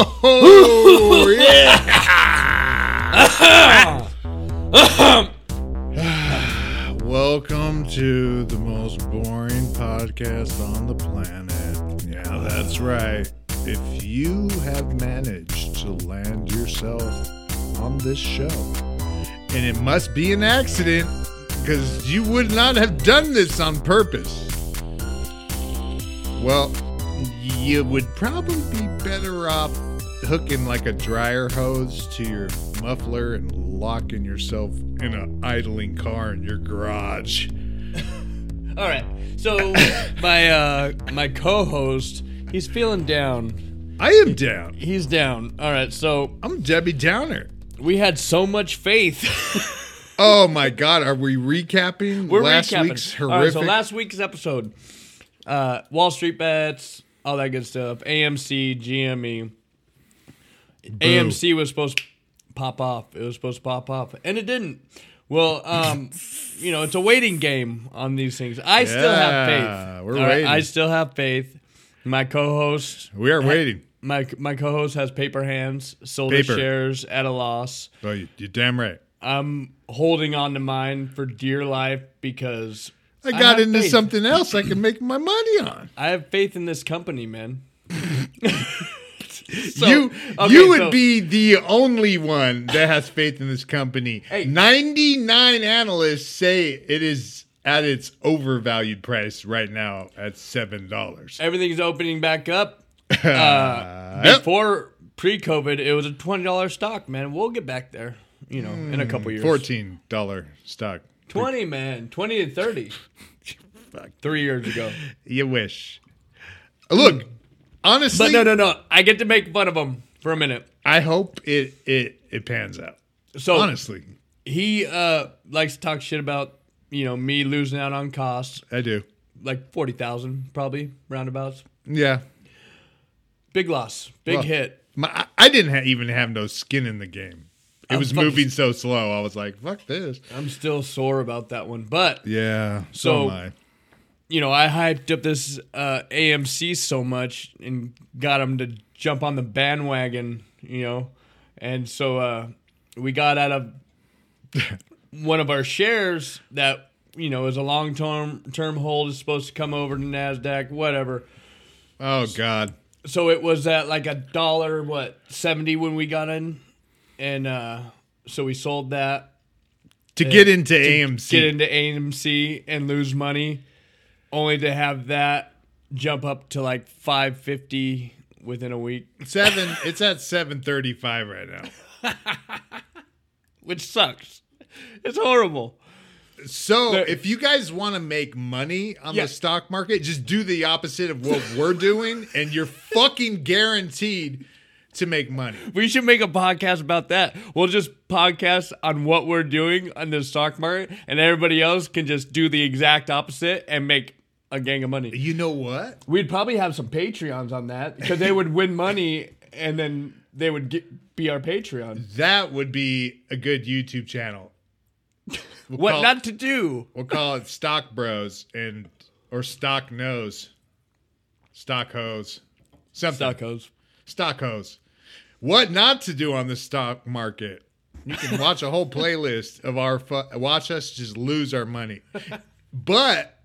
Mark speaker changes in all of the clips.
Speaker 1: Oh, yeah. Welcome to the most boring podcast on the planet. Yeah, that's right. If you have managed to land yourself on this show, and it must be an accident because you would not have done this on purpose. Well, you would probably be better off hooking like a dryer hose to your muffler and locking yourself in a idling car in your garage.
Speaker 2: All right. So my uh my co-host, he's feeling down.
Speaker 1: I am down.
Speaker 2: He's down. All right. So
Speaker 1: I'm Debbie Downer.
Speaker 2: we had so much faith.
Speaker 1: Oh my God, are we recapping
Speaker 2: We're
Speaker 1: last
Speaker 2: recapping.
Speaker 1: week's horrific?
Speaker 2: All right, so last week's episode, uh, Wall Street bets, all that good stuff. AMC, GME. AMC was supposed to pop off. It was supposed to pop off, and it didn't. Well, um, you know, it's a waiting game on these things. I still have
Speaker 1: Yeah,
Speaker 2: faith.
Speaker 1: we're
Speaker 2: right,
Speaker 1: waiting.
Speaker 2: I still have faith. My co-host,
Speaker 1: we are waiting.
Speaker 2: my my co-host has paper hands, sold
Speaker 1: Paper.
Speaker 2: his shares at a loss.
Speaker 1: Oh, you, you're damn right.
Speaker 2: I'm holding on to mine for dear life because
Speaker 1: I got
Speaker 2: have
Speaker 1: into
Speaker 2: faith.
Speaker 1: something else I can make my money on.
Speaker 2: I have faith in this company, man. So-
Speaker 1: you
Speaker 2: okay,
Speaker 1: you would
Speaker 2: so-
Speaker 1: be the only one that has faith in this company.
Speaker 2: Hey.
Speaker 1: 99 analysts say it is at its overvalued price right now at $7.
Speaker 2: Everything's opening back up. Uh, before pre-COVID, it was a twenty dollar stock, man. We'll get back there, you know, in a couple years.
Speaker 1: $14 stock.
Speaker 2: Twenty, man, twenty to thirty.
Speaker 1: Fuck.
Speaker 2: Three years ago.
Speaker 1: You wish. Look, honestly,
Speaker 2: But no, no, no. I get to make fun of him for a minute.
Speaker 1: I hope it it it pans out.
Speaker 2: So
Speaker 1: Honestly,
Speaker 2: he uh, likes to talk shit about you know me losing out on costs,
Speaker 1: I do.
Speaker 2: like forty thousand probably roundabouts.
Speaker 1: Yeah.
Speaker 2: Big loss, big
Speaker 1: Well,
Speaker 2: hit.
Speaker 1: My, I- didn't ha- even have no skin in the game. It
Speaker 2: I'm
Speaker 1: was moving so slow. I was like, "Fuck this."
Speaker 2: I'm still sore about that one, but
Speaker 1: Yeah. So,
Speaker 2: So-
Speaker 1: am I.
Speaker 2: you know, I hyped up this uh, AMC so much and got him to jump on the bandwagon, you know, and so uh, we got out of one of our shares that you know is a long term term hold is supposed to come over to Nasdaq, whatever.
Speaker 1: Oh God.
Speaker 2: So it was at like a dollar what seventy when we got in, and uh, so we sold that.
Speaker 1: To get into AMC.
Speaker 2: get into AMC and lose money, only to have that jump up to like 550 within a week,
Speaker 1: Seven. it's at seven thirty-five right now.
Speaker 2: which sucks. It's horrible.
Speaker 1: So,
Speaker 2: The-
Speaker 1: if you guys want to make money on
Speaker 2: Yeah.
Speaker 1: the stock market, just do the opposite of what we're doing, and you're fucking guaranteed to make money.
Speaker 2: We should make a podcast about that. We'll just podcast on what we're doing on the stock market, and everybody else can just do the exact opposite and make a gang of money.
Speaker 1: You know what?
Speaker 2: We'd probably have some Patreons on that because they would win money and then they would get, be our Patreon.
Speaker 1: That would be a good YouTube channel. We'll
Speaker 2: What not to do?
Speaker 1: We'll call it Stock Bros and or Stock Nose, Stock Hose, something.
Speaker 2: Stockos.
Speaker 1: Stock Hose. What not to do on the stock market? You can watch a whole playlist of our fu- watch us just lose our money. But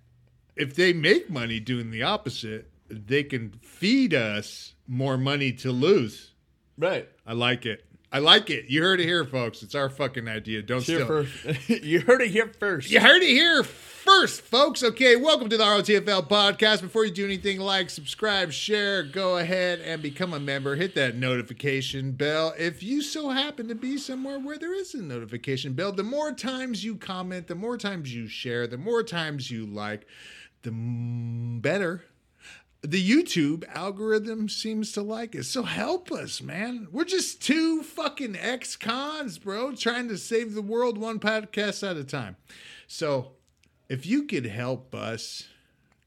Speaker 1: if they make money doing the opposite, they can feed us more money to lose.
Speaker 2: Right.
Speaker 1: I like it. I like it. You heard it here, folks. It's our fucking idea. Don't steal.
Speaker 2: first. you heard it here first.
Speaker 1: You heard it here first, folks. Okay, welcome to the ROTFL podcast. Before you do anything, like, subscribe, share, go ahead and become a member. Hit that notification bell. If you so happen to be somewhere where there is a notification bell, the more times you comment, the more times you share, the more times you like, the better the YouTube algorithm seems to like it. So help us, man. We're just two fucking ex cons, bro, trying to save the world one podcast at a time. So if you could help us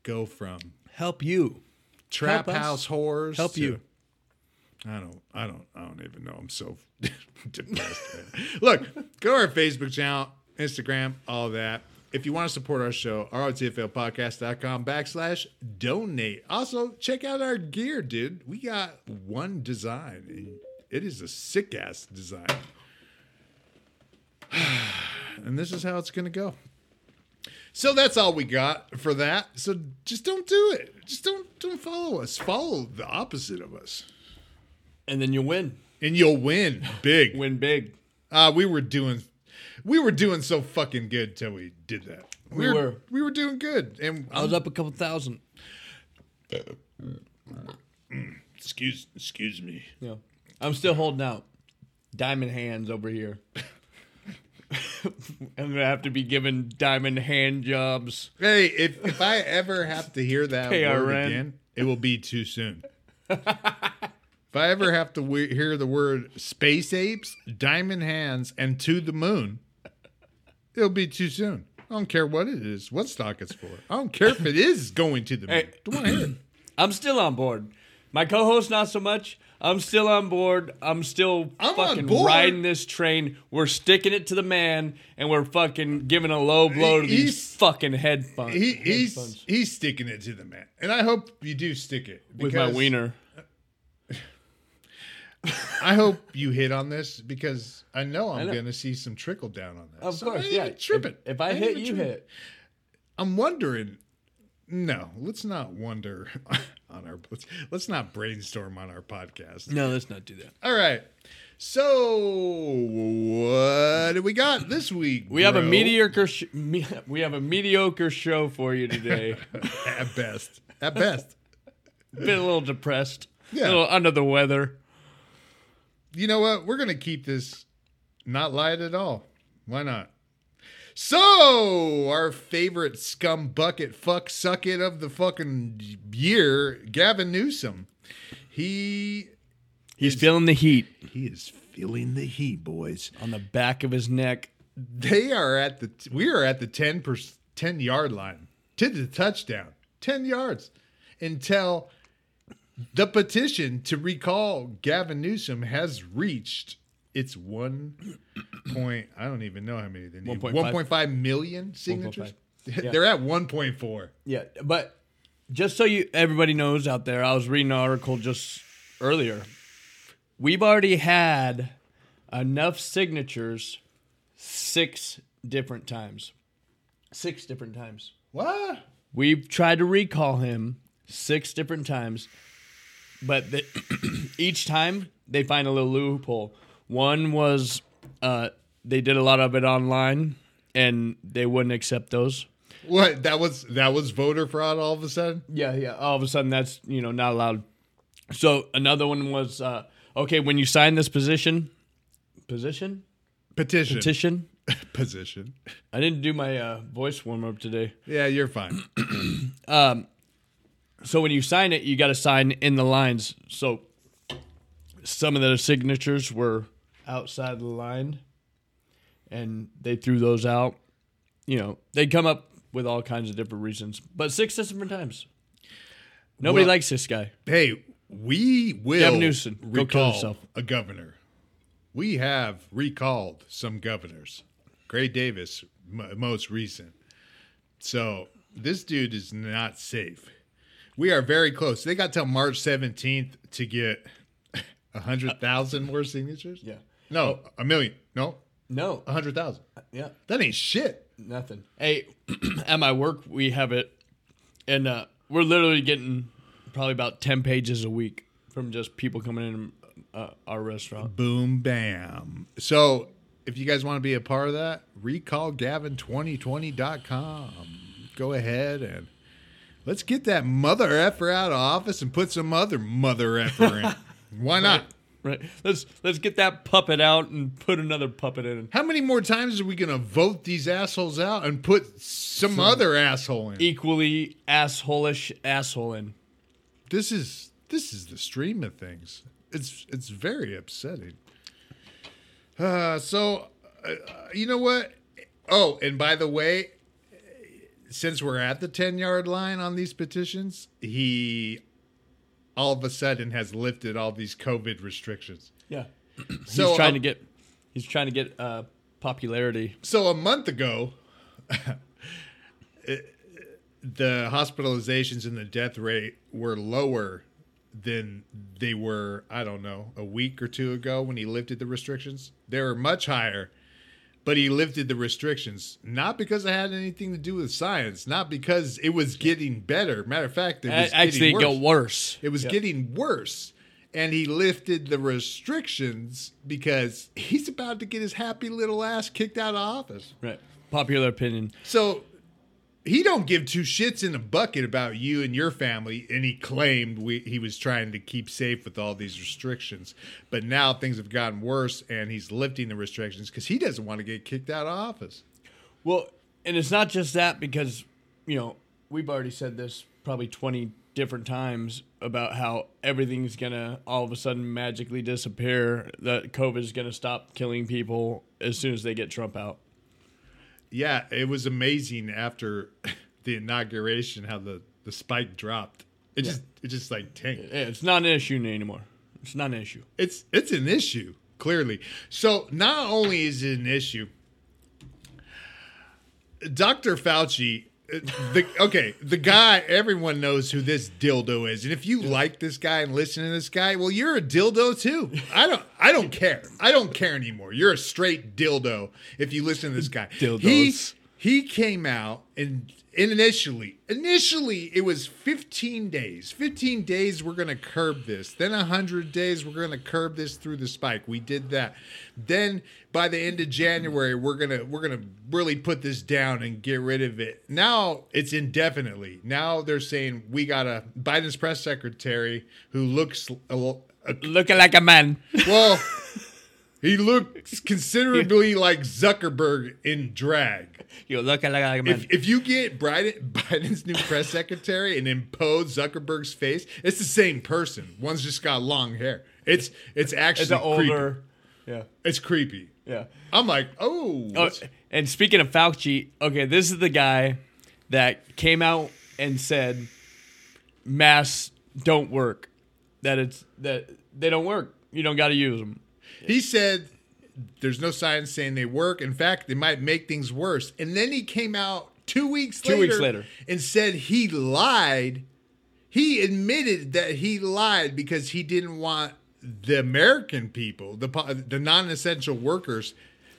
Speaker 1: go from
Speaker 2: Help you.
Speaker 1: trap
Speaker 2: Help us.
Speaker 1: house whores
Speaker 2: Help you.
Speaker 1: I don't, I don't, I don't even know. I'm so depressed. Look, go to our Facebook channel, Instagram, all that. If you want to support our show, rotflpodcast.com backslash donate. Also, check out our gear, dude. We got one design. It is a sick ass design. and this is how it's going to go. So that's all we got for that. So just don't do it. Just don't don't follow us. Follow the opposite of us.
Speaker 2: And then you'll win.
Speaker 1: And you'll win big.
Speaker 2: Win big.
Speaker 1: Uh, we were doing we were doing so fucking good till we did that.
Speaker 2: We were.
Speaker 1: we were doing good. And
Speaker 2: I was up a couple thousand.
Speaker 1: excuse excuse me.
Speaker 2: Yeah. I'm still holding out. Diamond hands over here. I'm gonna have to be given diamond hand jobs.
Speaker 1: Hey, if if I ever have to hear that
Speaker 2: Pay our
Speaker 1: word again, it will be too soon. if I ever have to we- hear the word space apes, diamond hands, and to the moon, it'll be too soon. I don't care what it is, what stock it's for. I don't care if it is going to the moon.
Speaker 2: Hey. I'm still on board. My co-host not so much. I'm still on board. I'm still
Speaker 1: I'm
Speaker 2: fucking
Speaker 1: board.
Speaker 2: riding this train. We're sticking it to the man, and we're fucking giving a low blow to
Speaker 1: He's-
Speaker 2: these fucking headphones.
Speaker 1: He, he's
Speaker 2: headphones.
Speaker 1: he's sticking it to the man, and I hope you do stick it
Speaker 2: with my wiener.
Speaker 1: I hope you hit on this because I know I'm
Speaker 2: know.
Speaker 1: going to see some trickle down on that.
Speaker 2: Of
Speaker 1: So
Speaker 2: course, yeah.
Speaker 1: tripping.
Speaker 2: If, if I,
Speaker 1: ain't
Speaker 2: hit, you
Speaker 1: tripping.
Speaker 2: hit.
Speaker 1: I'm wondering. No, let's not wonder on our. Let's, let's not brainstorm on our podcast.
Speaker 2: No, let's not do that.
Speaker 1: All right. So what do we got this week?
Speaker 2: We have a mediocre. Sh- me- we have a mediocre show for you today.
Speaker 1: at best. At best.
Speaker 2: Been a little depressed.
Speaker 1: Yeah.
Speaker 2: A little under the weather.
Speaker 1: You know what? We're gonna keep this not light at all. Why not? So, our favorite scum bucket fuck suck it of the fucking year, Gavin Newsom. He
Speaker 2: He's feeling the heat
Speaker 1: he is feeling the heat, boys.
Speaker 2: on the back of his neck.
Speaker 1: They are at the we are at the 10 per, 10 yard line to the touchdown. 10 yards until the petition to recall Gavin Newsom has reached its one point. I don't even know how many they need.
Speaker 2: 1.5.
Speaker 1: 1.5 million signatures.
Speaker 2: 1.5.
Speaker 1: They're at 1.4.
Speaker 2: Yeah, but just so you everybody knows out there, I was reading an article just earlier. We've already had enough signatures six different times. Six different times.
Speaker 1: What?
Speaker 2: We've tried to recall him six different times, but the, each time they find a little loophole. One was uh, they did a lot of it online, and they wouldn't accept those.
Speaker 1: What? That was that was voter fraud all of a sudden?
Speaker 2: Yeah, yeah. All of a sudden, that's you know not allowed. So another one was uh, okay when you sign this position, position,
Speaker 1: Petition.
Speaker 2: petition.
Speaker 1: Position.
Speaker 2: I didn't do my uh, voice warm up today.
Speaker 1: Yeah, you're fine.
Speaker 2: So when you sign it, you got to sign in the lines. So some of the signatures were outside the line, and they threw those out. You know, they come up with all kinds of different reasons, but six different times. Nobody
Speaker 1: Well-
Speaker 2: likes this guy.
Speaker 1: Hey, we will
Speaker 2: Gavin Newsom,
Speaker 1: recall a governor. We have recalled some governors. Gray Davis, m- most recent. So this dude is not safe. We are very close. They got till March 17th to get a hundred thousand more signatures.
Speaker 2: Yeah.
Speaker 1: No, a million. No,
Speaker 2: No.
Speaker 1: a hundred thousand.
Speaker 2: Yeah.
Speaker 1: That ain't shit.
Speaker 2: Nothing. Hey, at my work we have it, and uh, we're literally getting probably about ten pages a week from just people coming in uh, our restaurant.
Speaker 1: Boom, bam. So if you guys want to be a part of that, recallgavin2020.com. Go ahead and let's get that mother effer out of office and put some other mother effer in. Why not?
Speaker 2: Right. Let's let's get that puppet out and put another puppet in.
Speaker 1: How many more times are we going to vote these assholes out and put some other asshole in?
Speaker 2: Equally assholish asshole in.
Speaker 1: This is this is the stream of things. It's it's very upsetting. Uh, so, uh, you know what? Oh, and by the way, since we're at the ten yard line on these petitions, he all of a sudden has lifted all these COVID restrictions.
Speaker 2: Yeah.
Speaker 1: So
Speaker 2: he's trying
Speaker 1: um,
Speaker 2: to get he's trying to get uh, popularity.
Speaker 1: So a month ago, the hospitalizations and the death rate were lower than they were, I don't know, a week or two ago when he lifted the restrictions. They were much higher, but he lifted the restrictions not because it had anything to do with science, not because it was getting better. Matter of fact, it was
Speaker 2: Actually, it
Speaker 1: getting
Speaker 2: got
Speaker 1: worse.
Speaker 2: worse.
Speaker 1: It was
Speaker 2: Yeah.
Speaker 1: getting worse. And he lifted the restrictions because he's about to get his happy little ass kicked out of office.
Speaker 2: right. Popular opinion.
Speaker 1: So he don't give two shits in a bucket about you and your family, and he claimed we, he was trying to keep safe with all these restrictions. But now things have gotten worse, and he's lifting the restrictions because he doesn't want to get kicked out of office.
Speaker 2: Well, and it's not just that because, you know, we've already said this probably 20 different times about how everything's to all of a sudden magically disappear, that COVID is to stop killing people as soon as they get Trump out.
Speaker 1: Yeah, it was amazing after the inauguration how the, the spike dropped. It just it just like tanked.
Speaker 2: It's not an issue anymore. It's not an issue.
Speaker 1: it's it's an issue clearly so not only is it an issue dr fauci the okay the guy everyone knows who this dildo is. And if you like this guy and listen to this guy well you're a dildo too. I don't i don't care. I don't care anymore. You're a straight dildo if you listen to this guy.
Speaker 2: Dildos.
Speaker 1: he he came out and, initially initially it was 15 days. 15 days we're going to curb this. Then 100 days we're going to curb this through the spike. We did that. Then by the end of january we're going to we're going to really put this down and get rid of it. Now it's indefinitely. Now they're saying we got a biden's press secretary who looks a, a
Speaker 2: Looking like a man.
Speaker 1: well, he looks considerably like Zuckerberg in drag.
Speaker 2: You're looking like a man.
Speaker 1: If, if you get Biden, Biden's new press secretary and impose Zuckerberg's face, it's the same person. One's just got long hair. It's it's actually
Speaker 2: it's an
Speaker 1: creepy.
Speaker 2: older. Yeah.
Speaker 1: It's creepy.
Speaker 2: Yeah.
Speaker 1: I'm like, oh,
Speaker 2: Oh, and speaking of Fauci, okay, this is the guy that came out and said masks don't work. That it's that they don't work. You don't got to use them.
Speaker 1: He said there's no science saying they work. In fact, they might make things worse. And then he came out two weeks
Speaker 2: Two
Speaker 1: later,
Speaker 2: weeks later.
Speaker 1: and said he lied. He admitted that he lied because he didn't want the American people, the the non-essential workers,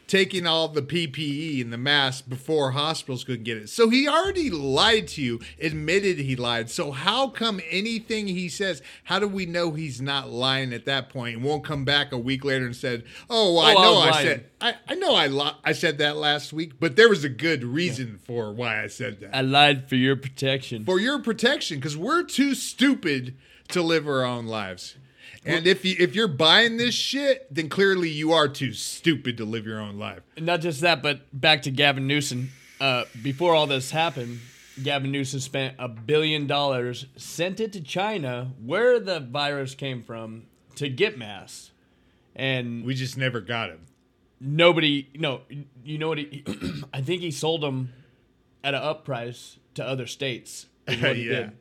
Speaker 1: taking all the PPE and the masks before hospitals could get it. So he already lied to you, admitted he lied. So how come anything he says, how do we know he's not lying at that point and won't come back a week later and said, "Oh, well, I
Speaker 2: Oh, I
Speaker 1: know
Speaker 2: was
Speaker 1: I, said I, I know I li- I said that last week, but there was a good reason for why I said that."
Speaker 2: I lied for your protection.
Speaker 1: for your protection because we're too stupid to live our own lives. And if you if you're buying this shit, then clearly you are too stupid to live your own life.
Speaker 2: And not just that, but back to Gavin Newsom. Uh, before all this happened, Gavin Newsom spent a billion dollars, sent it to China, where the virus came from, to get masks. And
Speaker 1: We just never got him.
Speaker 2: nobody, no, you know what? He, I think he sold them at an up price to other states.
Speaker 1: yeah,
Speaker 2: did.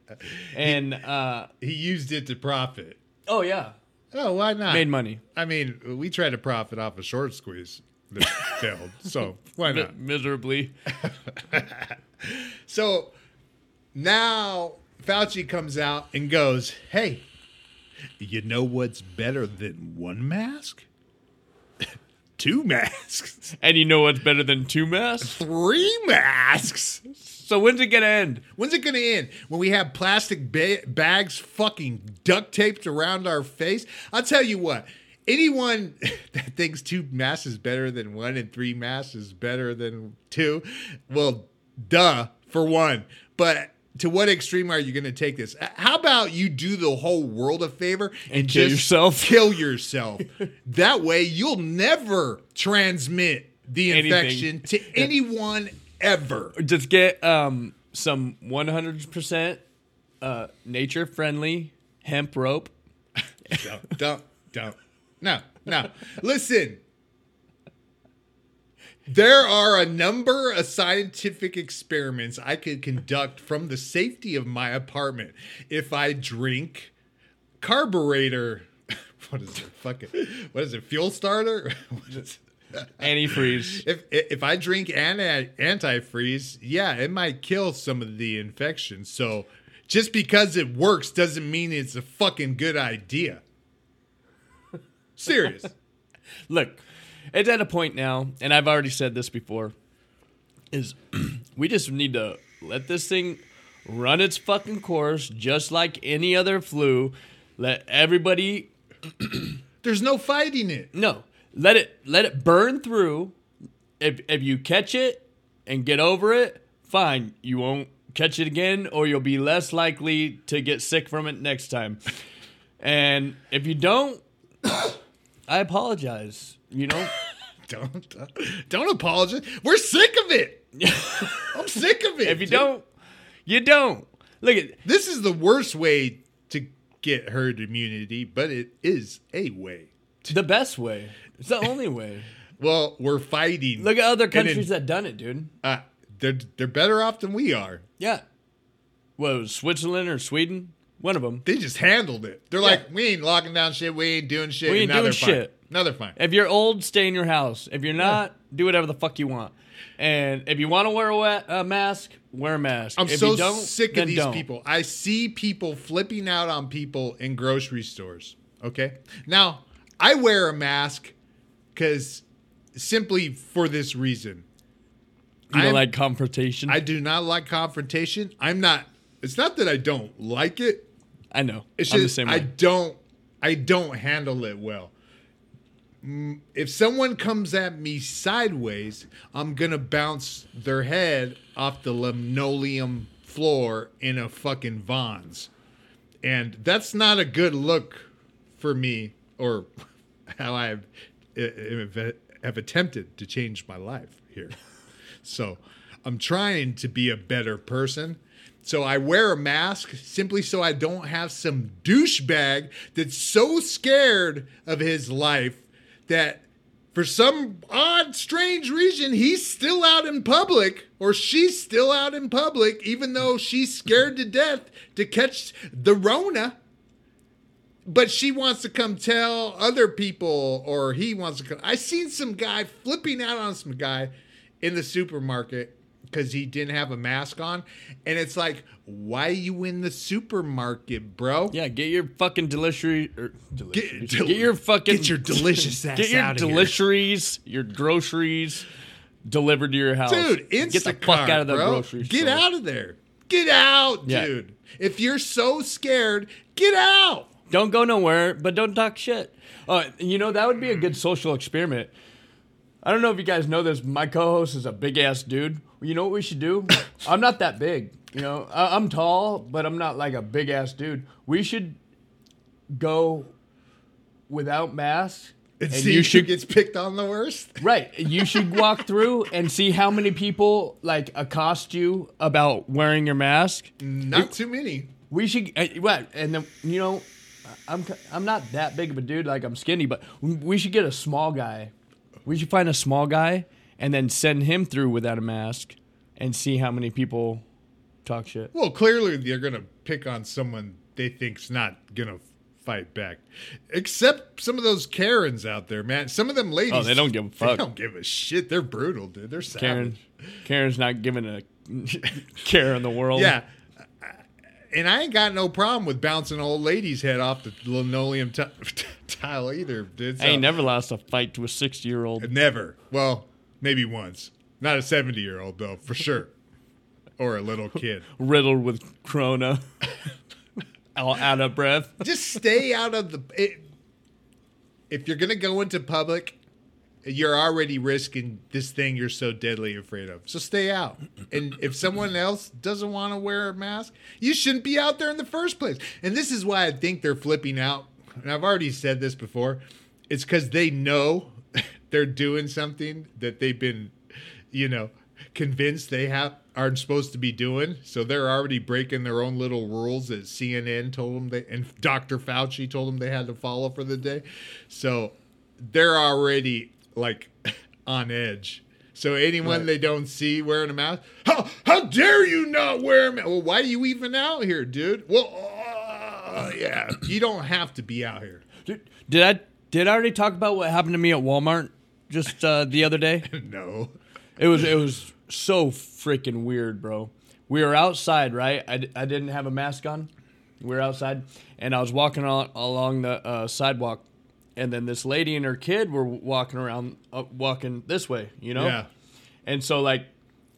Speaker 2: And uh,
Speaker 1: he used it to profit.
Speaker 2: Oh yeah,
Speaker 1: Oh, why not?
Speaker 2: made money
Speaker 1: I mean, we tried to profit off a short squeeze that failed, so why not?
Speaker 2: miserably.
Speaker 1: So now Fauci comes out and goes, "Hey, you know what's better than one mask? Two masks,
Speaker 2: And you know what's better than two masks?
Speaker 1: three masks."
Speaker 2: So when's it gonna end?
Speaker 1: When's it going to end? When we have plastic ba- bags fucking duct taped around our face? I'll tell you what. Anyone that thinks two masks is better than one and three masks is better than two, well, duh, for one. But to what extreme are you going to take this? Uh, How about you do the whole world a favor and,
Speaker 2: And kill
Speaker 1: just
Speaker 2: yourself?
Speaker 1: Kill yourself. that way, you'll never transmit the
Speaker 2: Anything.
Speaker 1: infection to anyone ever.
Speaker 2: just get um some 100% uh nature friendly hemp rope
Speaker 1: don't, don't, don't. No, no. Listen. There are a number of scientific experiments I could conduct from the safety of my apartment if I drink carburetor. What is it? Fucking. What is it? Fuel starter? What is it?
Speaker 2: Antifreeze.
Speaker 1: If if I drink anti antifreeze, yeah, it might kill some of the infection. So just because it works doesn't mean it's a fucking good idea. Serious.
Speaker 2: Look, it's at a point now, and I've already said this before, is we just need to let this thing run its fucking course just like any other flu. Let everybody
Speaker 1: There's no fighting it.
Speaker 2: no, let it let it burn through. If if you catch it and get over it, fine. You won't catch it again, or you'll be less likely to get sick from it next time. And if you don't, I apologize. You know,
Speaker 1: Don't don't apologize. We're sick of it. I'm sick of it.
Speaker 2: if you
Speaker 1: dude.
Speaker 2: don't, you don't. Look at
Speaker 1: this is the worst way to get herd immunity, but it is a way.
Speaker 2: To, the best way. It's the only way.
Speaker 1: Well, we're fighting.
Speaker 2: Look at other countries that done it, dude.
Speaker 1: uh, they're they're better off than we are.
Speaker 2: Yeah. What was Switzerland or Sweden? One of them.
Speaker 1: They just handled it. They're like, we ain't locking down shit. We ain't doing shit.
Speaker 2: We ain't
Speaker 1: now
Speaker 2: doing
Speaker 1: fine.
Speaker 2: shit.
Speaker 1: Now they're fine.
Speaker 2: If you're old, stay in your house. If you're not, do whatever the fuck you want. And if you want to wear a, mask, wear a mask.
Speaker 1: I'm
Speaker 2: if
Speaker 1: so
Speaker 2: you don't,
Speaker 1: sick of these
Speaker 2: don't.
Speaker 1: people. I see people flipping out on people in grocery stores. Okay. Now, I wear a mask because simply for this reason.
Speaker 2: You don't like confrontation.
Speaker 1: I do not like confrontation. I'm not. It's not that I don't like it.
Speaker 2: I know.
Speaker 1: It's
Speaker 2: I'm the
Speaker 1: just
Speaker 2: same
Speaker 1: I don't. I don't handle it well. Mm, If someone comes at me sideways, I'm gonna bounce their head off the linoleum floor in a fucking Vons, and that's not a good look for me or how I have, attempted to change my life here. So I'm trying to be a better person. So I wear a mask simply so I don't have some douchebag that's so scared of his life that for some odd, strange reason, he's still out in public or she's still out in public, even though she's scared to death to catch the Rona. But she wants to come tell other people, or he wants to come. I seen some guy flipping out on some guy in the supermarket because he didn't have a mask on, and it's like, why you in the supermarket, bro?
Speaker 2: Yeah, get your fucking delicious. Or, er,
Speaker 1: Get-
Speaker 2: delicious. Get, your fucking.
Speaker 1: get your delicious ass
Speaker 2: Get your
Speaker 1: here.
Speaker 2: your groceries delivered to your house.
Speaker 1: dude. Instacart,
Speaker 2: get the fuck out of the
Speaker 1: bro.
Speaker 2: grocery
Speaker 1: Get
Speaker 2: store.
Speaker 1: out of there. Get out,
Speaker 2: Yeah.
Speaker 1: dude. If you're so scared, get out.
Speaker 2: Don't go nowhere, but don't talk shit. Uh, you know, that would be a good social experiment. I don't know if you guys know this. My co-host is a big ass dude. You know what we should do? I'm not that big. You know, I- I'm tall, but I'm not like a big ass dude. We should go without masks,
Speaker 1: And,
Speaker 2: and
Speaker 1: see
Speaker 2: you
Speaker 1: who
Speaker 2: should
Speaker 1: gets picked on the worst.
Speaker 2: right. You should walk through and see how many people like accost you about wearing your mask.
Speaker 1: Not too many.
Speaker 2: We should uh, what? And then you know, I'm I'm not that big of a dude. Like I'm skinny, but we should get a small guy. We should find a small guy and then send him through without a mask and see how many people talk shit.
Speaker 1: Well, clearly they're gonna pick on someone they think's not gonna fight back. Except some of those Karens out there, man. Some of them ladies.
Speaker 2: Oh, they don't give a fuck.
Speaker 1: They don't give a shit. They're brutal, dude. They're savage.
Speaker 2: Karen, Karen's not giving a care in the world.
Speaker 1: Yeah. And I ain't got no problem with bouncing an old lady's head off the linoleum t- tile either, dude.
Speaker 2: I ain't never lost a fight to a sixty year old.
Speaker 1: Never. Well, maybe once. Not a 70 year old, though, for sure. Or a little kid.
Speaker 2: riddled with corona, all out of breath.
Speaker 1: Just stay out of the. It, if you're going to go into public, you're already risking this thing you're so deadly afraid of. So stay out. And if someone else doesn't want to wear a mask, you shouldn't be out there in the first place. And this is why I think they're flipping out. And I've already said this before. It's because they know they're doing something that they've been, you know, convinced they have aren't supposed to be doing. So they're already breaking their own little rules that CNN told them they and Dr. Fauci told them they had to follow for the day. So they're already like on edge. So anyone
Speaker 2: Right.
Speaker 1: they don't see wearing a mask, how how dare you not wear a mask? Well, why are you even out here, dude? Well, uh, yeah, you don't have to be out here.
Speaker 2: Dude, did I did I already talk about what happened to me at Walmart? just uh, the other day?
Speaker 1: no.
Speaker 2: It was it was so freaking weird, bro. We were outside, right? I, I didn't have a mask on. We were outside, and I was walking al- along the uh, sidewalk, and then this lady and her kid were walking around, uh, walking this way, you know.
Speaker 1: Yeah.
Speaker 2: And so like,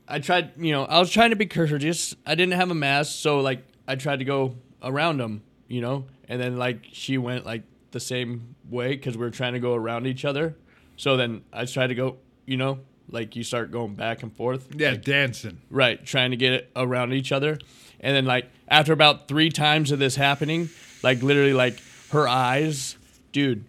Speaker 2: I tried, you know, I was trying to be courteous. I didn't have a mask, so like, I tried to go around them, you know. And then like, she went like the same way because we were trying to go around each other. So then I tried to go, you know, like you start going back and forth.
Speaker 1: Yeah, dancing.
Speaker 2: Right, trying to get it around each other. And then like after about 3 times of this happening, like literally like her eyes, dude,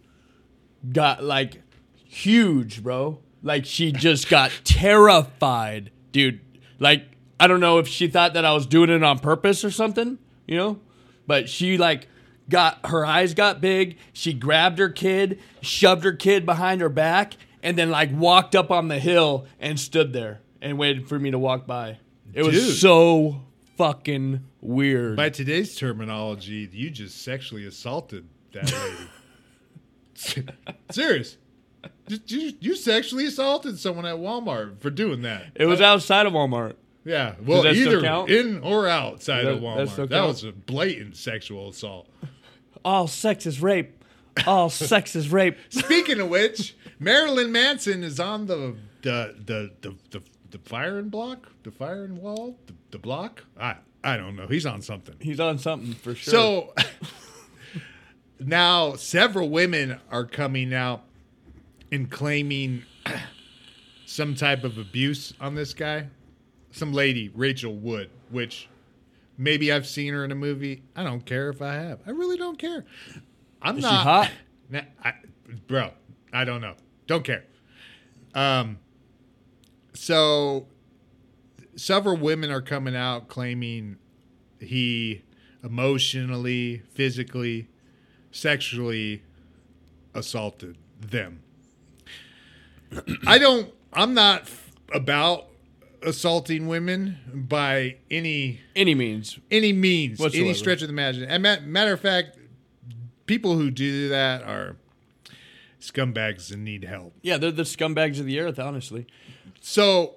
Speaker 2: got like huge, bro. Like she just got terrified, dude. Like I don't know if she thought that I was doing it on purpose or something, you know? But she like got her eyes got big. She grabbed her kid, shoved her kid behind her back, and then like walked up on the hill and stood there and waited for me to walk by. It was so fucking weird.
Speaker 1: By today's terminology, you just sexually assaulted that lady. Serious. You, you sexually assaulted someone at Walmart for doing that.
Speaker 2: it was outside of Walmart.
Speaker 1: Yeah. Well, either in or outside
Speaker 2: That-
Speaker 1: of Walmart. That was a blatant sexual assault.
Speaker 2: All sex is rape. All sex is rape.
Speaker 1: Speaking of which, Marilyn Manson is on the the the the the, the firing block, the firing wall, the, the block. I I don't know. He's on something.
Speaker 2: He's on something for sure.
Speaker 1: So now several women are coming out and claiming some type of abuse on this guy. Some lady, Rachel Wood, which maybe I've seen her in a movie. I don't care if I have. I really don't care. I'm
Speaker 2: Is she
Speaker 1: not
Speaker 2: hot?
Speaker 1: Nah, I, bro, I don't know. Don't care. Um so several women are coming out claiming he emotionally, physically, sexually assaulted them. I don't I'm not f- about assaulting women by any
Speaker 2: any means.
Speaker 1: any means, any stretch of the imagination. And matter of fact, people who do that are scumbags and need help.
Speaker 2: Yeah, they're the scumbags of the earth, honestly.
Speaker 1: So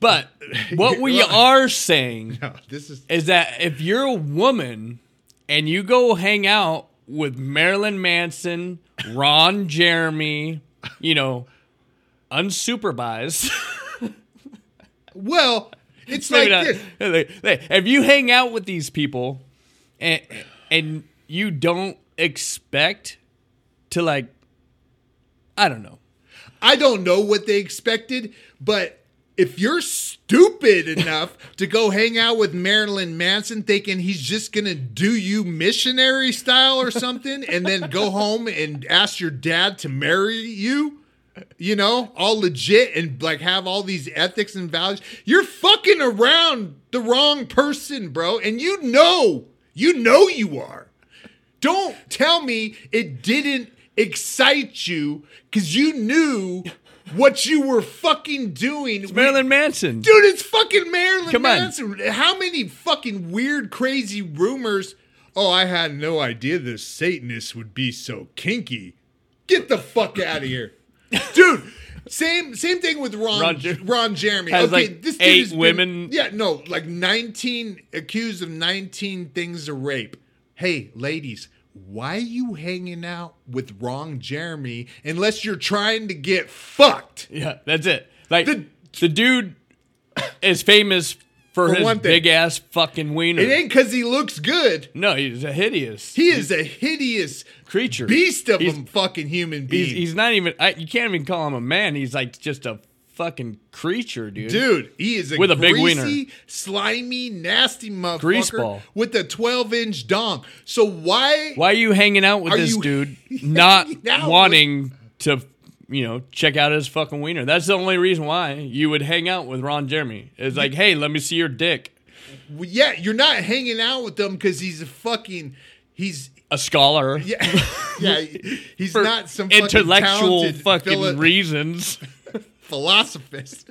Speaker 2: But what we are saying
Speaker 1: no, this is
Speaker 2: is that if you're a woman and you go hang out with Marilyn Manson, Ron Jeremy, you know, unsupervised.
Speaker 1: well, it's like
Speaker 2: not-
Speaker 1: this.
Speaker 2: If you hang out with these people and and you don't expect to like I don't know.
Speaker 1: I don't know what they expected, but if you're stupid enough to go hang out with Marilyn Manson thinking he's just going to do you missionary style or something and then go home and ask your dad to marry you, you know, all legit and like have all these ethics and values, you're fucking around the wrong person, bro. And you know, you know you are. Don't tell me it didn't excite you because you knew what you were fucking doing.
Speaker 2: It's Marilyn Manson.
Speaker 1: Dude, it's fucking Marilyn
Speaker 2: Come on.
Speaker 1: Manson. How many fucking weird, crazy rumors? Oh, I had no idea this Satanist would be so kinky. Get the fuck out of here. Dude, same same thing with Ron
Speaker 2: Ron
Speaker 1: Ron, Jeremy.
Speaker 2: Has,
Speaker 1: okay,
Speaker 2: like,
Speaker 1: this dude
Speaker 2: eight
Speaker 1: been-
Speaker 2: women-
Speaker 1: yeah, no, like 19 accused of 19 things of rape. Hey, ladies, why you hanging out with Ron Jeremy unless you're trying to get fucked?
Speaker 2: Yeah, that's it. Like
Speaker 1: The-
Speaker 2: the, dude is famous for,
Speaker 1: For
Speaker 2: his big ass fucking wiener.
Speaker 1: It ain't because he looks good.
Speaker 2: no, he's a hideous.
Speaker 1: He is a hideous
Speaker 2: creature.
Speaker 1: beast of
Speaker 2: He's-
Speaker 1: a fucking human being.
Speaker 2: He's, he's not even. I, you can't even call him a man. He's like just a fucking creature, dude.
Speaker 1: Dude, he is a
Speaker 2: With a big
Speaker 1: greasy, slimy, nasty motherfucker
Speaker 2: Greaseball.
Speaker 1: with a 12 inch dong. So why?
Speaker 2: Why are you hanging out with this dude, not wanting to, you know, check out his fucking wiener? That's the only reason why you would hang out with Ron Jeremy. It's like, hey, let me see your dick.
Speaker 1: Well, yeah, you're not hanging out with him because he's a fucking. He's
Speaker 2: A scholar.
Speaker 1: yeah, yeah. He's not some
Speaker 2: intellectual fucking
Speaker 1: philo-
Speaker 2: reasons.
Speaker 1: Philosophist.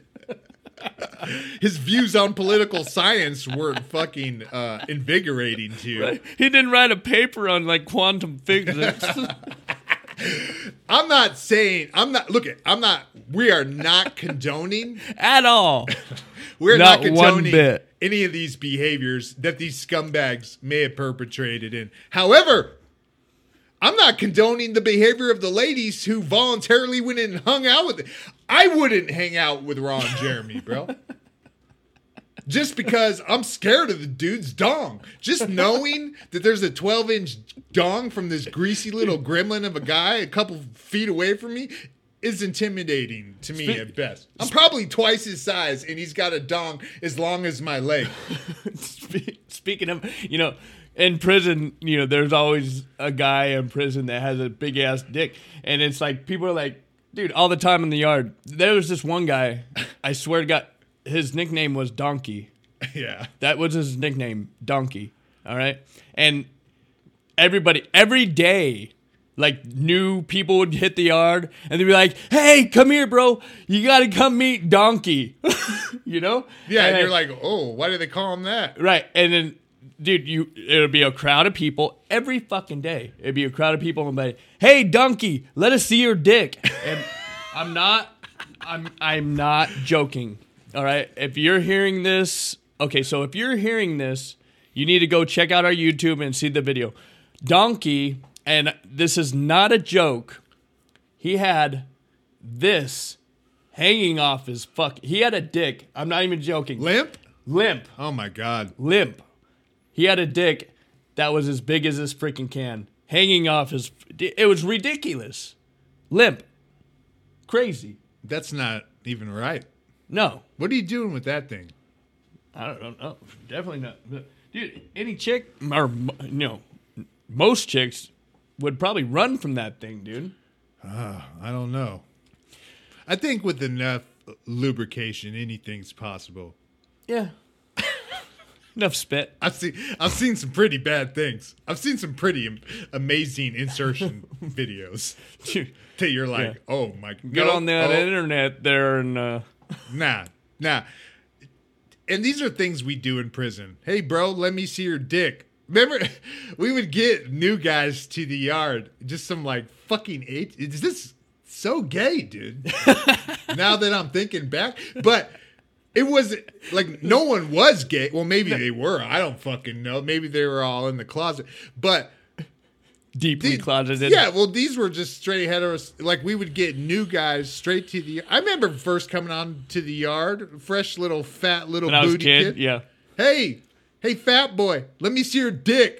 Speaker 1: His views on political science weren't fucking uh, invigorating to you.
Speaker 2: He didn't write a paper on like quantum physics.
Speaker 1: I'm not saying I'm not look at I'm not we are not condoning
Speaker 2: At all.
Speaker 1: we're not,
Speaker 2: Not one
Speaker 1: condoning
Speaker 2: bit.
Speaker 1: any of these behaviors that these scumbags may have perpetrated in. However, I'm not condoning the behavior of the ladies who voluntarily went in and hung out with it. I wouldn't hang out with Ron Jeremy, bro. Just because I'm scared of the dude's dong. Just knowing that there's a 12 inch dong from this greasy little gremlin of a guy a couple feet away from me is intimidating to me
Speaker 2: Spe-
Speaker 1: at best. I'm probably twice his size and he's got a dong as long as my leg.
Speaker 2: Speaking of, you know, in prison, you know, there's always a guy in prison that has a big ass dick, and it's like people are like, dude, all the time in the yard. There was this one guy, I swear to God, his nickname was Donkey.
Speaker 1: yeah.
Speaker 2: That was his nickname, Donkey. All right, and everybody every day. Like new people would hit the yard and they'd be like, "Hey, come here, bro! You got to come meet Donkey." you know?
Speaker 1: Yeah, and
Speaker 2: I-
Speaker 1: you're like, oh, why do they call him that?
Speaker 2: Right. And then, dude, you it'll be a crowd of people every fucking day. It'd be a crowd of people and be like, hey, donkey, let us see your dick. And I'm not, I'm, I'm not joking. All right. If you're hearing this, okay, so if you're hearing this, you need to go check out our YouTube and see the video. Donkey, and this is not a joke, he had this hanging off his fuck. He had a dick. I'm not even joking.
Speaker 1: Limp?
Speaker 2: Limp
Speaker 1: Oh my god.
Speaker 2: limp. He had a dick that was as big as this freaking can, hanging off his. It was ridiculous. Limp. Crazy.
Speaker 1: That's not even right.
Speaker 2: No,
Speaker 1: What are you doing with that thing?
Speaker 2: I don't know. Definitely not. Dude, any chick, or you know, most chicks would probably run from that thing, dude.
Speaker 1: Ah, I don't know. I think with enough lubrication, anything's possible.
Speaker 2: Yeah. Enough spit.
Speaker 1: I've seen I've seen some pretty bad things. I've seen some pretty amazing insertion videos that you're like,
Speaker 2: Yeah.
Speaker 1: oh my god.
Speaker 2: Get on that
Speaker 1: oh,
Speaker 2: internet there and uh,
Speaker 1: Nah, nah. And these are things we do in prison. Hey, bro, let me see your dick. Remember, we would get new guys to the yard, just some like fucking eight. Is this so gay, dude? now that I'm thinking back, but it was like no one was gay. Well, maybe they were. I don't fucking know. Maybe they were all in the closet, but
Speaker 2: deeply
Speaker 1: these-
Speaker 2: closeted.
Speaker 1: Yeah, well, these were just straight heteros. Like we would get new guys straight to the. I remember first coming on to the yard, fresh little fat little
Speaker 2: When
Speaker 1: booty
Speaker 2: kid,
Speaker 1: kid.
Speaker 2: yeah.
Speaker 1: Hey, hey, fat boy, let me see your dick.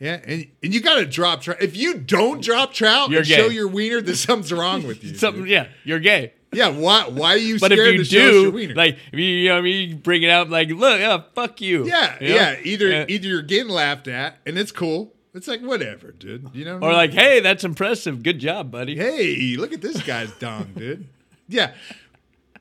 Speaker 1: Yeah, and, and you got to drop trout. If you don't drop trout
Speaker 2: You're
Speaker 1: and
Speaker 2: gay.
Speaker 1: show your wiener, then something's wrong with you.
Speaker 2: Something,
Speaker 1: dude.
Speaker 2: yeah, you're gay.
Speaker 1: Yeah, why? Why are you
Speaker 2: But
Speaker 1: scared
Speaker 2: if you
Speaker 1: to show your
Speaker 2: do, like, if you, you know, what I mean, you bring it out like, look, yeah, fuck you.
Speaker 1: yeah,
Speaker 2: You know?
Speaker 1: yeah. Either
Speaker 2: Yeah.
Speaker 1: either you're getting laughed at, and it's cool. It's like whatever, dude. You know, what
Speaker 2: Or like, hey, that's impressive. Good job, buddy.
Speaker 1: hey, look at this guy's dong, dude. Yeah,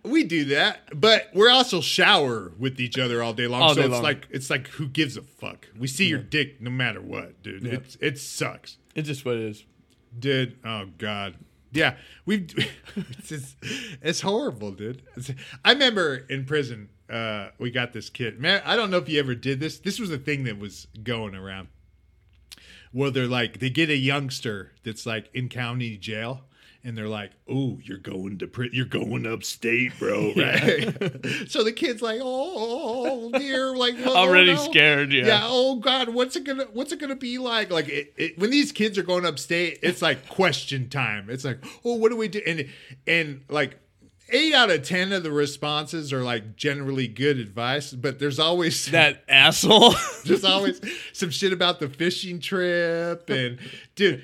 Speaker 1: we do that, but we're also shower with each other all day long.
Speaker 2: All
Speaker 1: so
Speaker 2: day
Speaker 1: it's
Speaker 2: long.
Speaker 1: like it's like who gives a fuck? We see your dick no matter what, dude.
Speaker 2: Yeah.
Speaker 1: It's it sucks,
Speaker 2: It's just what it is.
Speaker 1: dude. Oh god, yeah. We've it's just, it's horrible, dude. It's- I remember in prison, uh, we got this kid. Man, I don't know if you ever did this. This was a thing that was going around where they're like they get a youngster that's like in county jail and they're like oh you're going to pri- you're going upstate bro right so the kid's like oh dear like oh,
Speaker 2: Already
Speaker 1: no.
Speaker 2: scared, yeah.
Speaker 1: yeah oh god what's it gonna what's it gonna be like like it, it, when these kids are going upstate it's like question time it's like oh what do we do and and like eight out of ten of the responses are like generally good advice but there's always
Speaker 2: That asshole.
Speaker 1: there's always some shit about the fishing trip and dude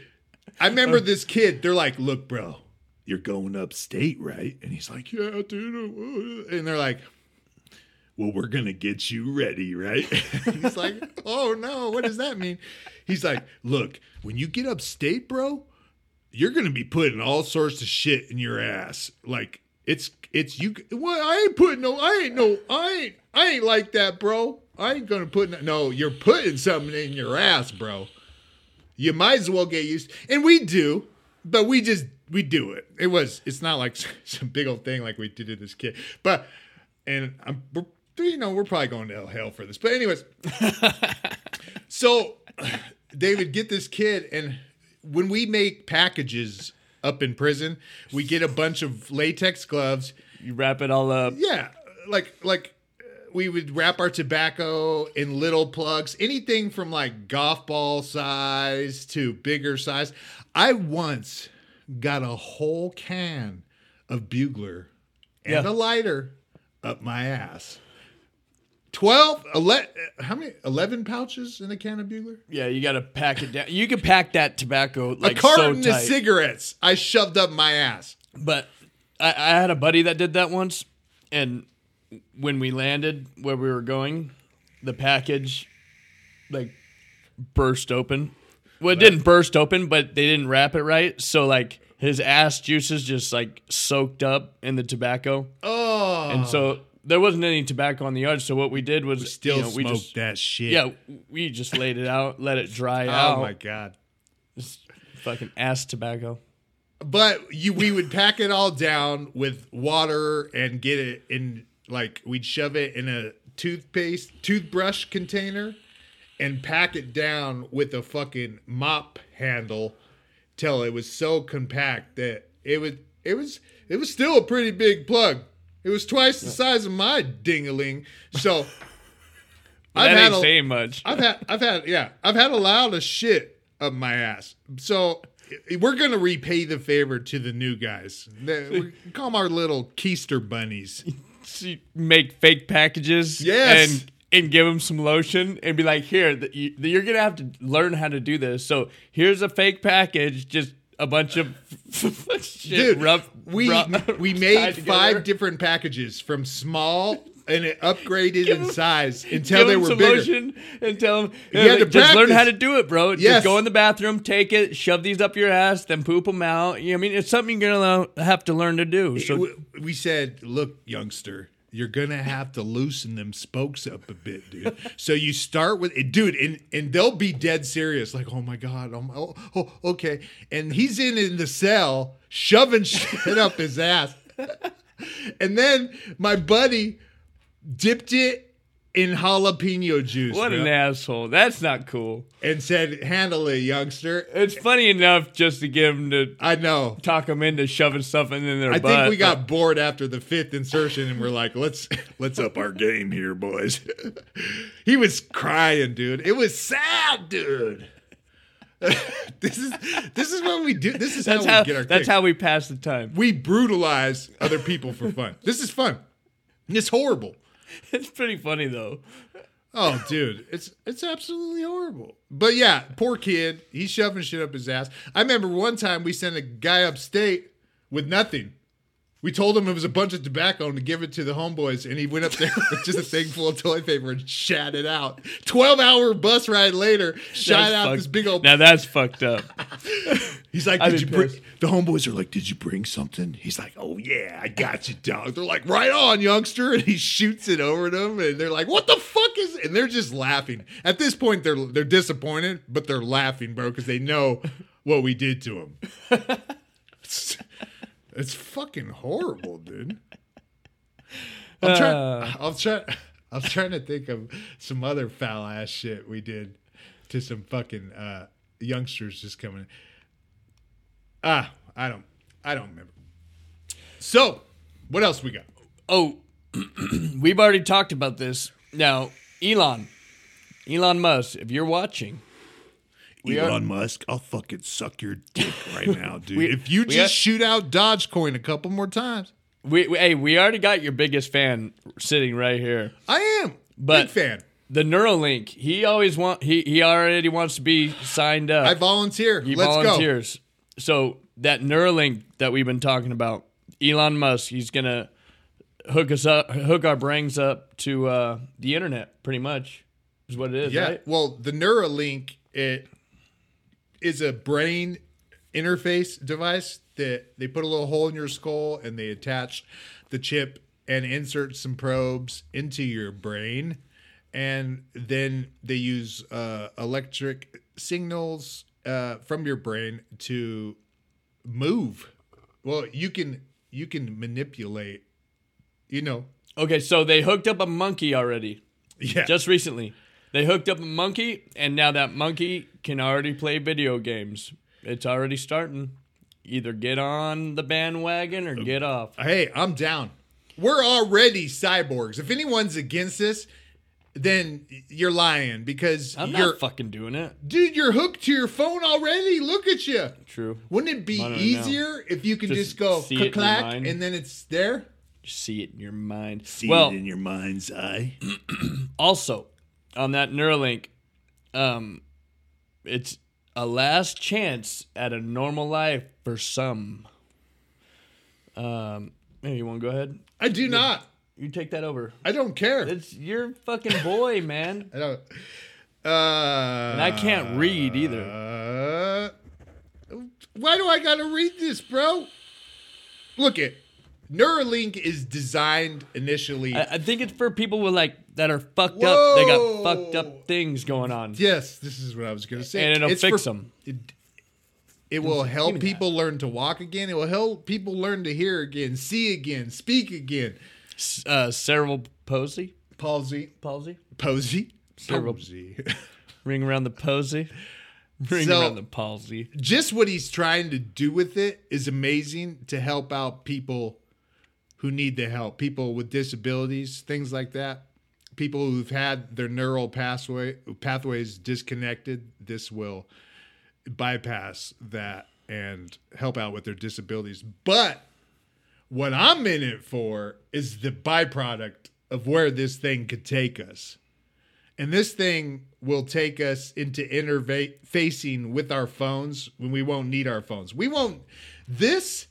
Speaker 1: i remember uh, this kid they're like look bro you're going upstate right and he's like yeah dude and they're like well we're gonna get you ready right he's like oh no what does that mean he's like look when you get upstate bro you're gonna be putting all sorts of shit in your ass. Like it's it's you. Well, I ain't putting no. I ain't no. I ain't. I ain't like that, bro. I ain't gonna put no. no you're putting something in your ass, bro. You might as well get used. And we do, but we just we do it. It was. It's not like some big old thing like we did to this kid. But and I'm. we're- You know, we're probably going to hell for this. But anyways, so David, get this kid and when we make packages up in prison, we get a bunch of latex gloves.
Speaker 2: You wrap it all up.
Speaker 1: Yeah, like like we would wrap our tobacco in little plugs, anything from like golf ball size to bigger size. I once got a whole can of bugler and
Speaker 2: Yeah.
Speaker 1: a lighter up my ass. 12, 11, how many? 11 pouches in a can of bugler?
Speaker 2: Yeah, you got to pack it down. You can pack that tobacco like
Speaker 1: a carton
Speaker 2: so
Speaker 1: of cigarettes I shoved up my ass.
Speaker 2: But I, I had a buddy that did that once, and when we landed where we were going, the package like burst open. Well, it didn't burst open, but they didn't wrap it right. So like his ass juices just like soaked up in the tobacco,
Speaker 1: Oh,
Speaker 2: and so there wasn't any tobacco on the yard. So what we did was
Speaker 1: still
Speaker 2: you know, we
Speaker 1: smoked
Speaker 2: just
Speaker 1: that shit.
Speaker 2: yeah we just laid it out, let it dry
Speaker 1: Oh
Speaker 2: out.
Speaker 1: Oh my god.
Speaker 2: Just fucking ass tobacco.
Speaker 1: But you, we would pack it all down with water and get it in like we'd shove it in a toothpaste toothbrush container and pack it down with a fucking mop handle till it was so compact that it was it was it was still a pretty big plug. It was twice the size of my dingaling. So I've
Speaker 2: that
Speaker 1: had
Speaker 2: ain't
Speaker 1: a-
Speaker 2: saying much.
Speaker 1: I've had, I've had, yeah, I've had a lot of shit up my ass. So we're gonna repay the favor to the new guys. We call them our little keister bunnies.
Speaker 2: Make fake packages
Speaker 1: Yes.
Speaker 2: and and give them some lotion and be like here th- you- you're gonna have to learn how to do this so here's a fake package just a bunch of shit
Speaker 1: Dude,
Speaker 2: rough
Speaker 1: we
Speaker 2: rough-
Speaker 1: we made five different packages from small and it upgraded in size until they were
Speaker 2: some
Speaker 1: bigger.
Speaker 2: lotion and tell them
Speaker 1: You had to
Speaker 2: just learn how to do it bro
Speaker 1: Yes.
Speaker 2: just go in the bathroom take it shove these up your ass then poop them out You know, I mean it's something you're gonna have to learn to do so
Speaker 1: we, said, look, youngster, you're gonna have to loosen them spokes up a bit, dude. so you start with it, dude, and and they'll be dead serious, like, oh my god, oh, my, oh, oh okay. And he's in in the cell shoving shit up his ass, and then my buddy dipped it in jalapeno juice,
Speaker 2: what
Speaker 1: bro,
Speaker 2: an asshole that's not cool
Speaker 1: and said, handle it, youngster.
Speaker 2: it's funny enough just to give them to
Speaker 1: I know.
Speaker 2: talk them into shoving stuff in their
Speaker 1: I
Speaker 2: butt.
Speaker 1: think we got bored after the fifth insertion, and we're like, let's let's up our game here, boys. he was crying, dude. It was sad, dude. this is this is what we do. This is
Speaker 2: that's
Speaker 1: how,
Speaker 2: how.
Speaker 1: we get our.
Speaker 2: That's
Speaker 1: kicks.
Speaker 2: how we pass the time.
Speaker 1: we brutalize other people for fun. This is fun. It's horrible.
Speaker 2: It's pretty funny though.
Speaker 1: Oh, dude, it's it's absolutely horrible. But yeah, poor kid. He's shoving shit up his ass. I remember one time we sent a guy upstate with nothing. We told him it was a bunch of tobacco and to give it to the homeboys, and he went up there with just a thing full of toilet paper and shat it out. Twelve hour bus ride later, shot out
Speaker 2: fucked-
Speaker 1: this big old.
Speaker 2: Now that's fucked up.
Speaker 1: He's like, "Did you bring?" The homeboys are like, "Did you bring something?" He's like, "Oh yeah, I got you, dog." They're like, "Right on, youngster," and he shoots it over them, and they're like, "What the fuck is?" And they're just laughing. At this point, they're they're disappointed, but they're laughing, bro, because they know what we did to them. it's, fucking horrible, dude. I'm trying.
Speaker 2: Uh.
Speaker 1: I was trying. I was trying to think of some other foul ass shit we did to some fucking uh, youngsters just coming. in. Ah, I don't. I don't remember. So, what else we got?
Speaker 2: Oh, we've already talked about this. Now, Elon, Elon Musk, if you're watching, We are-
Speaker 1: Elon Musk, I'll fucking suck your dick right now, dude.
Speaker 2: We-
Speaker 1: if you just
Speaker 2: are-
Speaker 1: shoot out Dogecoin a couple more times,
Speaker 2: we, we hey, we already got your biggest fan sitting right here.
Speaker 1: I am
Speaker 2: But-
Speaker 1: big fan.
Speaker 2: The Neuralink, he always want he he already wants to be signed up.
Speaker 1: I volunteer.
Speaker 2: He
Speaker 1: Let's
Speaker 2: volunteers. So that Neuralink that we've been talking about, Elon Musk, he's gonna hook us up, hook our brains up to uh, the internet. Pretty much is what it is.
Speaker 1: Yeah.
Speaker 2: right?
Speaker 1: Well, the Neuralink it is a brain interface device that they put a little hole in your skull and they attach the chip and insert some probes into your brain. And then they use uh, electric signals uh, from your brain to move. Well you can you can manipulate you know.
Speaker 2: Okay, so they hooked up a monkey already,
Speaker 1: yeah.
Speaker 2: Just recently. They hooked up a monkey, and now that monkey can already play video games. It's already starting. Either get on the bandwagon or get off.
Speaker 1: Hey, I'm down. We're already cyborgs. If anyone's against this, then you're lying because
Speaker 2: I'm
Speaker 1: you're
Speaker 2: not fucking doing it.
Speaker 1: dude. You're hooked to your phone already. Look at you.
Speaker 2: True.
Speaker 1: Wouldn't it be
Speaker 2: I don't know.
Speaker 1: easier if you could
Speaker 2: Just
Speaker 1: just, go
Speaker 2: see it in your
Speaker 1: clack and then it's there?
Speaker 2: Just see it in your mind. See well, it in
Speaker 1: your mind's eye.
Speaker 2: also on that Neuralink, um, it's a last chance at a normal life for some. Um, maybe you want to go ahead.
Speaker 1: I do not.
Speaker 2: You take that over.
Speaker 1: I don't care.
Speaker 2: It's your fucking boy, man.
Speaker 1: I don't. Uh,
Speaker 2: And I can't read either.
Speaker 1: Uh, why do I gotta read this, bro? Look it. Neuralink is designed initially.
Speaker 2: I, I think it's for people with like that are fucked up. They got fucked up things going on.
Speaker 1: yes, this is what I was gonna say.
Speaker 2: And it'll
Speaker 1: It's
Speaker 2: fix
Speaker 1: for-
Speaker 2: them.
Speaker 1: It, it will
Speaker 2: me
Speaker 1: help
Speaker 2: that.
Speaker 1: people learn to walk again. It will help people learn to hear again, see again, speak again.
Speaker 2: Uh, cerebral palsy.
Speaker 1: Palsy,
Speaker 2: Palsy.
Speaker 1: posy,
Speaker 2: Cerebral-
Speaker 1: posy.
Speaker 2: Ring around the posy. Ring
Speaker 1: So-
Speaker 2: around the palsy.
Speaker 1: just what he's trying to do with it is amazing to help out people who need the help, people with disabilities, things like that. People who've had their neural pathway pathways disconnected, this will bypass that and help out with their disabilities. But what I'm in it for is the byproduct of where this thing could take us. And this thing will take us into interfacing with our phones when we won't need our phones. We won't this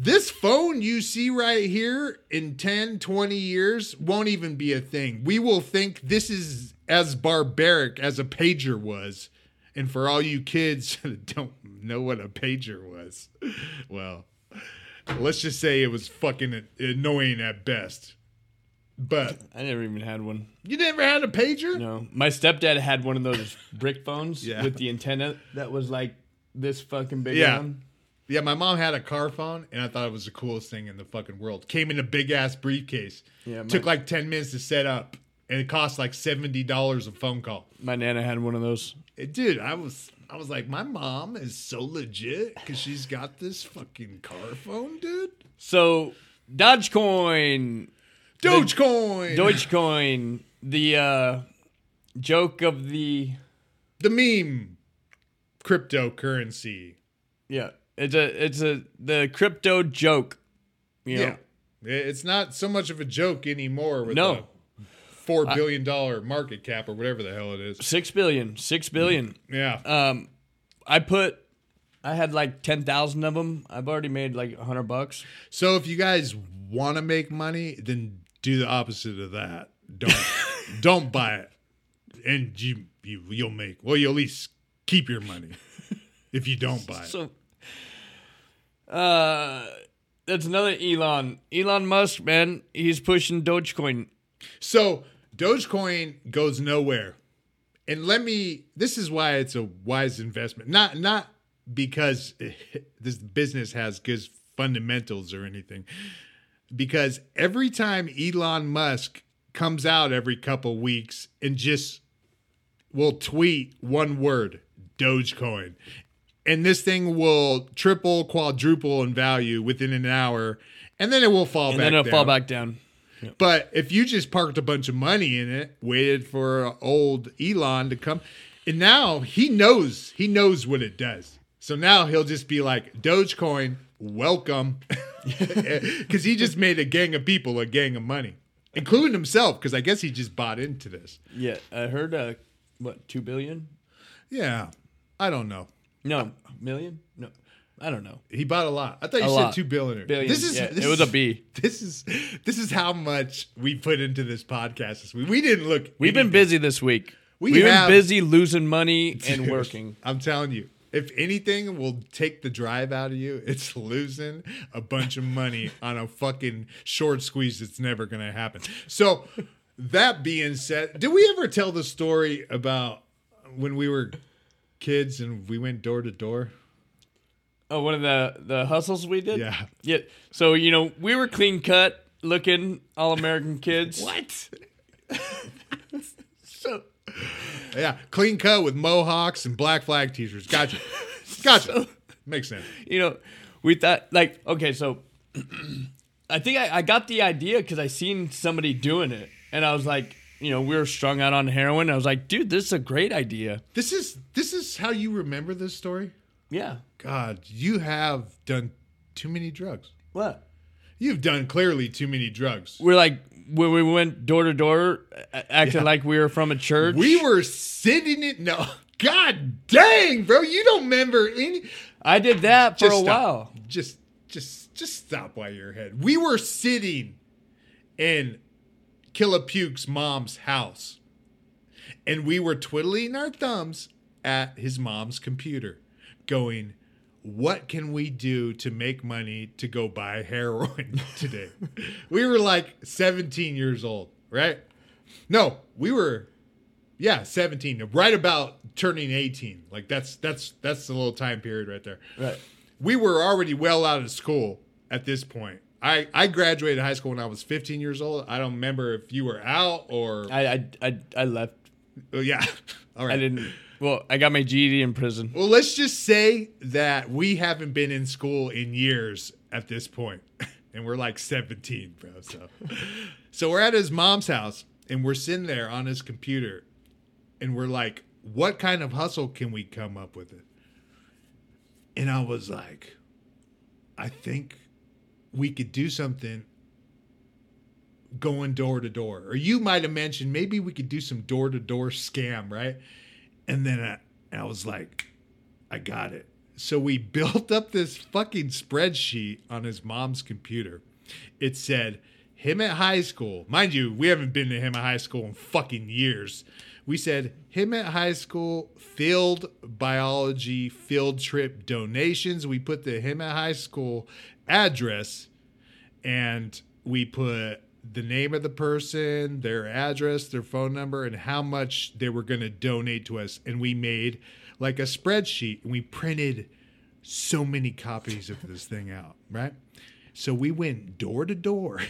Speaker 1: this phone you see right here in 10, 20 years won't even be a thing. We will think this is as barbaric as a pager was. And for all you kids that don't know what a pager was, well, let's just say it was fucking annoying at best. But
Speaker 2: I never even had one.
Speaker 1: you never had a pager?
Speaker 2: No, my stepdad had one of those brick phones
Speaker 1: Yeah.
Speaker 2: with the antenna that was like this fucking big.
Speaker 1: Yeah.
Speaker 2: one.
Speaker 1: Yeah, my mom had a car phone, and I thought it was the coolest thing in the fucking world. Came in a big ass briefcase.
Speaker 2: Yeah, my-
Speaker 1: Took like ten minutes to set up, and it cost like seventy dollars a phone call.
Speaker 2: My nana had one of those.
Speaker 1: It, Dude, I was I was like, my mom is so legit because she's got this fucking car phone, dude.
Speaker 2: So Dogecoin,
Speaker 1: Dogecoin,
Speaker 2: Dogecoin, the uh, joke of the
Speaker 1: the meme, cryptocurrency.
Speaker 2: yeah, it's a it's a the crypto joke. You know?
Speaker 1: Yeah, it's not so much of a joke anymore. With
Speaker 2: No.
Speaker 1: four billion dollar market cap or whatever the hell it is.
Speaker 2: Six billion, six billion.
Speaker 1: Yeah.
Speaker 2: Um, I put, I had like ten thousand of them. I've already made like a hundred bucks.
Speaker 1: So if you guys want to make money, then do the opposite of that. Don't don't buy it, and you you you'll make well. You'll at least keep your money if you don't buy it.
Speaker 2: So, uh, that's another Elon. Elon Musk, man, he's pushing Dogecoin.
Speaker 1: So Dogecoin goes nowhere, and let me. This is why it's a wise investment. Not not because this business has good fundamentals or anything. Because every time Elon Musk comes out every couple weeks and just will tweet one word, Dogecoin. And this thing will triple, quadruple in value within an hour, and then it will fall
Speaker 2: And
Speaker 1: back
Speaker 2: then it'll
Speaker 1: down.
Speaker 2: fall back down.
Speaker 1: But if you just parked a bunch of money in it, waited for old Elon to come, and now he knows he knows what it does. So now he'll just be like Dogecoin, welcome, because he just made a gang of people a gang of money, including himself. Because I guess he just bought into this.
Speaker 2: Yeah, I heard, uh, what, two billion?
Speaker 1: Yeah, I don't know.
Speaker 2: No, million? No, I don't know.
Speaker 1: He bought a lot. I thought you
Speaker 2: A
Speaker 1: said
Speaker 2: lot.
Speaker 1: two billion.
Speaker 2: Billion.
Speaker 1: This is
Speaker 2: yeah,
Speaker 1: this
Speaker 2: it was
Speaker 1: is-
Speaker 2: a B.
Speaker 1: This is this is how much we put into this podcast this week. We didn't look.
Speaker 2: We've been busy this week.
Speaker 1: We
Speaker 2: have been busy losing money and
Speaker 1: Dude,
Speaker 2: working.
Speaker 1: I'm telling you, if anything will take the drive out of you, it's losing a bunch of money on a fucking short squeeze that's never going to happen. So, that being said, did we ever tell the story about when we were kids and we went door to door?
Speaker 2: Oh, one of the the hustles we did.
Speaker 1: Yeah.
Speaker 2: Yeah. So you know we were clean cut, looking all American kids.
Speaker 1: What?
Speaker 2: So
Speaker 1: Yeah, clean cut with mohawks and black flag t-shirts. Gotcha. Gotcha. Makes sense.
Speaker 2: you know, we thought like okay, so I think I, I got the idea because I seen somebody doing it, and I was like, you know, we were strung out on heroin. I was like, dude, this is a great idea.
Speaker 1: This is this is how you remember this story?
Speaker 2: Yeah.
Speaker 1: God, you have done too many drugs.
Speaker 2: What?
Speaker 1: You've done clearly too many drugs.
Speaker 2: We're like when we went door to door, acting
Speaker 1: Yeah.
Speaker 2: like we were from a church.
Speaker 1: We were sitting in no. God dang, bro, you don't remember any
Speaker 2: I did that for a
Speaker 1: stop.
Speaker 2: while.
Speaker 1: Just just just stop while you're ahead. We were sitting in Killa Puke's mom's house. And we were twiddling our thumbs at his mom's computer, going, What can we do to make money to go buy heroin today? we were like 17 years old, right? No, we were yeah, 17, right about turning 18. Like that's that's that's the little time period right there
Speaker 2: Right.
Speaker 1: we were already well out of school at this point. I, I graduated high school when I was 15 years old. I don't remember if you were out or
Speaker 2: I I I, I left.
Speaker 1: oh, yeah. All right.
Speaker 2: I didn't. Well, I got my GED in prison.
Speaker 1: Well, let's just say that we haven't been in school in years at this point, and we're like 17, bro. So, so we're at his mom's house, and we're sitting there on his computer, and we're like, "What kind of hustle can we come up with?" It, and I was like, "I think we could do something." Going door to door, or you might have mentioned maybe we could do some door to door scam, right? And then I, I was like, I got it. So we built up this fucking spreadsheet on his mom's computer. It said Hemet high school. Mind you, we haven't been to Hemet high school in fucking years. We said Hemet high school, field biology field trip donations. We put the Hemet high school address and we put the name of the person, their address, their phone number, and how much they were going to donate to us. And we made like a spreadsheet and we printed so many copies of this thing out, right? So we went door to door.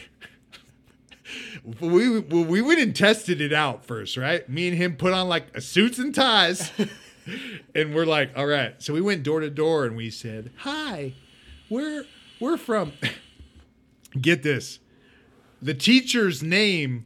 Speaker 1: we well, we went and tested it out first, right? Me and him put on like a suits and ties, and we're like, all right. So we went door to door and we said, "Hi, we're we're from." Get this, the teacher's name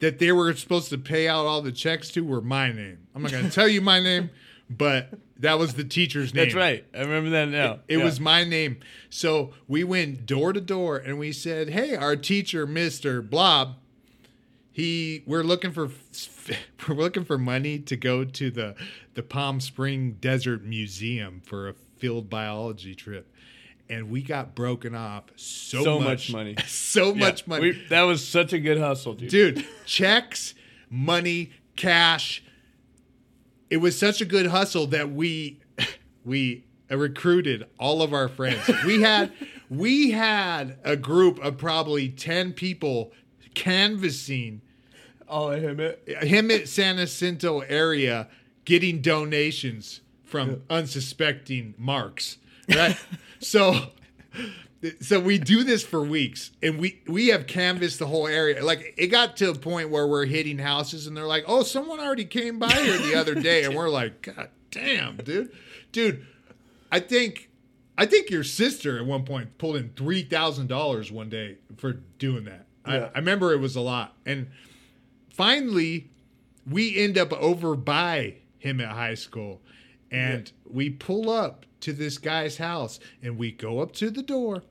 Speaker 1: that they were supposed to pay out all the checks to were my name. I'm not going to tell you my name, but that was the teacher's name.
Speaker 2: That's right. I remember that now.
Speaker 1: It
Speaker 2: Yeah.
Speaker 1: was my name. So we went door to door and we said, "Hey, our teacher, Mister Blob, he we're looking for we're looking for money to go to the the Palm Spring Desert Museum for a field biology trip." And we got broken off so,
Speaker 2: So
Speaker 1: much,
Speaker 2: much money.
Speaker 1: so
Speaker 2: Yeah.
Speaker 1: much money
Speaker 2: We- that was such a good hustle, dude.
Speaker 1: dude checks money cash it was such a good hustle that we we recruited all of our friends we had we had a group of probably 10 people canvassing
Speaker 2: Oh, him it.
Speaker 1: Hemet San Jacinto area getting donations from unsuspecting marks, right? So, so we do this for weeks, and we we have canvassed the whole area. Like it got to a point where we're hitting houses, and they're like, "Oh, someone already came by here the other day," and we're like, "God damn, dude, dude." I think I think your sister at one point pulled in three thousand dollars one day for doing that.
Speaker 2: Yeah.
Speaker 1: I, I remember it was a lot, and finally we end up over by Hemet high school and we pull up to this guy's house and we go up to the door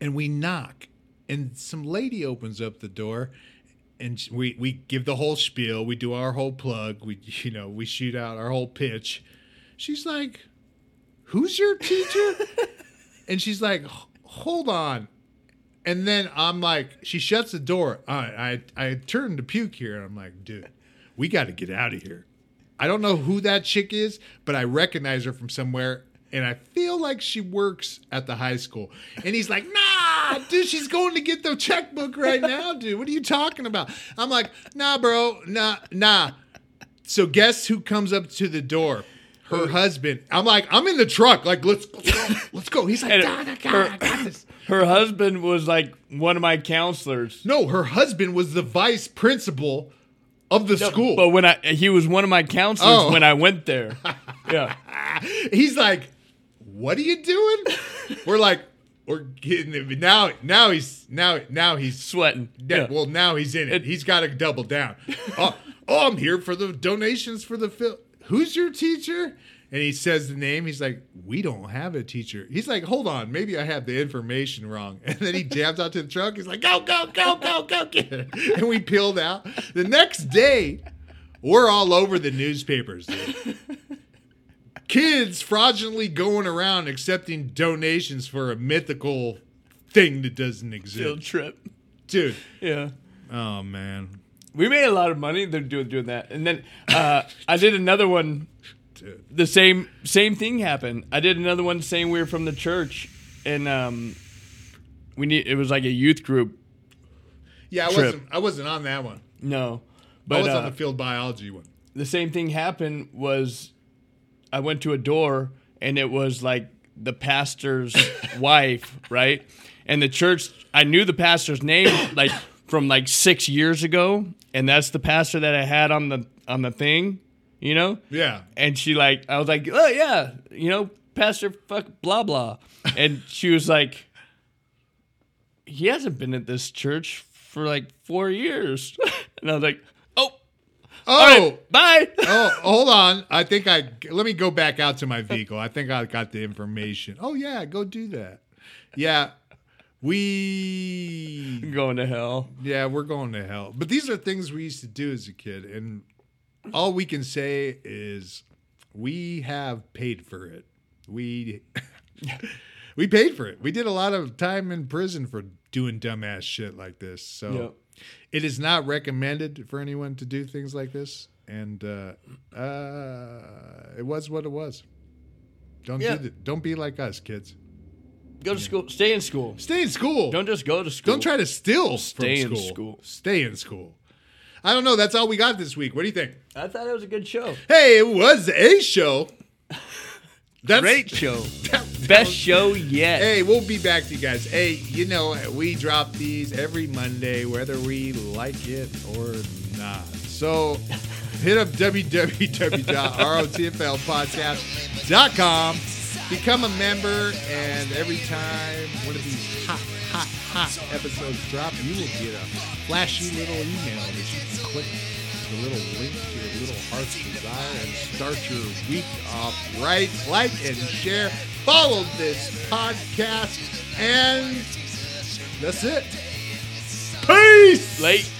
Speaker 1: and we knock and some lady opens up the door and we we give the whole spiel. We do our whole plug. We you know we shoot out our whole pitch. She's like who's your teacher? And she's like hold on. And then I'm like, she shuts the door. I I, I turn to puke here, and I'm like, dude, we got to get out of here. I don't know who that chick is, but I recognize her from somewhere, and I feel like she works at the high school. And he's like, nah, dude, she's going to get the checkbook right now, dude. What are you talking about? I'm like, nah, bro, nah, nah. So guess who comes up to the door? Her husband. I'm like, I'm in the truck. Like, let's let's go. Let's go. He's like,
Speaker 2: And
Speaker 1: God, I got,
Speaker 2: her-
Speaker 1: I got this.
Speaker 2: Her husband was like one of my counselors.
Speaker 1: No, her husband was the vice principal of the school.
Speaker 2: But when I he was one of my counselors
Speaker 1: Oh.
Speaker 2: when I went there. Yeah.
Speaker 1: He's like, "What are you doing?" We're like, "We're getting it." Now, now he's now now he's
Speaker 2: Sweating.
Speaker 1: Yeah,
Speaker 2: Yeah.
Speaker 1: Well, now he's in it. He's got to double down. oh, oh, I'm here for the donations for the film. Who's your teacher? And he says the name. He's like, we don't have a teacher. He's like, hold on, maybe I have the information wrong. And then he jams out to the truck. He's like, go, go, go, go, go, get it. And we peeled out. The next day, we're all over the newspapers. dude. Kids fraudulently going around accepting donations for a mythical thing that doesn't exist.
Speaker 2: Field trip.
Speaker 1: Dude.
Speaker 2: Yeah.
Speaker 1: Oh man,
Speaker 2: We made a lot of money they're doing doing that. And then uh, I did another one
Speaker 1: dude.
Speaker 2: the same same thing happened. I did another one saying we were from the church and um we need it was like a youth group.
Speaker 1: Yeah, I
Speaker 2: Trip.
Speaker 1: wasn't. I wasn't on that one.
Speaker 2: No. but I
Speaker 1: was
Speaker 2: uh,
Speaker 1: on the field biology one.
Speaker 2: the same thing happened was I went to a door and it was like the pastor's wife, right? And the church I knew the pastor's name like from like 6 years ago and that's the pastor that I had on the on the thing, you know?
Speaker 1: Yeah,
Speaker 2: And she like I was like, "Oh yeah, you know, pastor fuck blah blah." And she was like he hasn't been at this church for like 4 years. and I was like, "Oh,
Speaker 1: Oh,
Speaker 2: right, bye."
Speaker 1: oh, hold on. I think I let me go back out to my vehicle. I think I got the information. Oh yeah, go do that. Yeah, we.
Speaker 2: going to hell.
Speaker 1: Yeah, we're going to hell. But these are things we used to do as a kid, and all we can say is we have paid for it. We we paid for it. We did a lot of time in prison for doing dumbass shit like this. So
Speaker 2: Yep.
Speaker 1: it is not recommended for anyone to do things like this. And uh, uh, it was what it was. Don't
Speaker 2: Yeah.
Speaker 1: do the, don't be like us, kids.
Speaker 2: Go to school. Stay in school.
Speaker 1: Stay in school.
Speaker 2: Don't just go to school.
Speaker 1: Don't try to steal
Speaker 2: Stay
Speaker 1: from
Speaker 2: in
Speaker 1: school.
Speaker 2: school.
Speaker 1: Stay in school. I don't know. That's all we got this week. What do you think?
Speaker 2: I thought it was a good show.
Speaker 1: Hey, it was a show. That's
Speaker 2: Great show.
Speaker 1: that-
Speaker 2: Best show yet.
Speaker 1: Hey, we'll be back to you guys. Hey, you know, we drop these every Monday, whether we like it or not. So hit up www.rotflpodcast.com, become a member, and every time one of these hot, hot, hot episodes drop, you will get a flashy little email that you can click the little link to your little heart's desire and start your week off right. Like and share. Follow this podcast. And that's it. Peace.
Speaker 2: Late.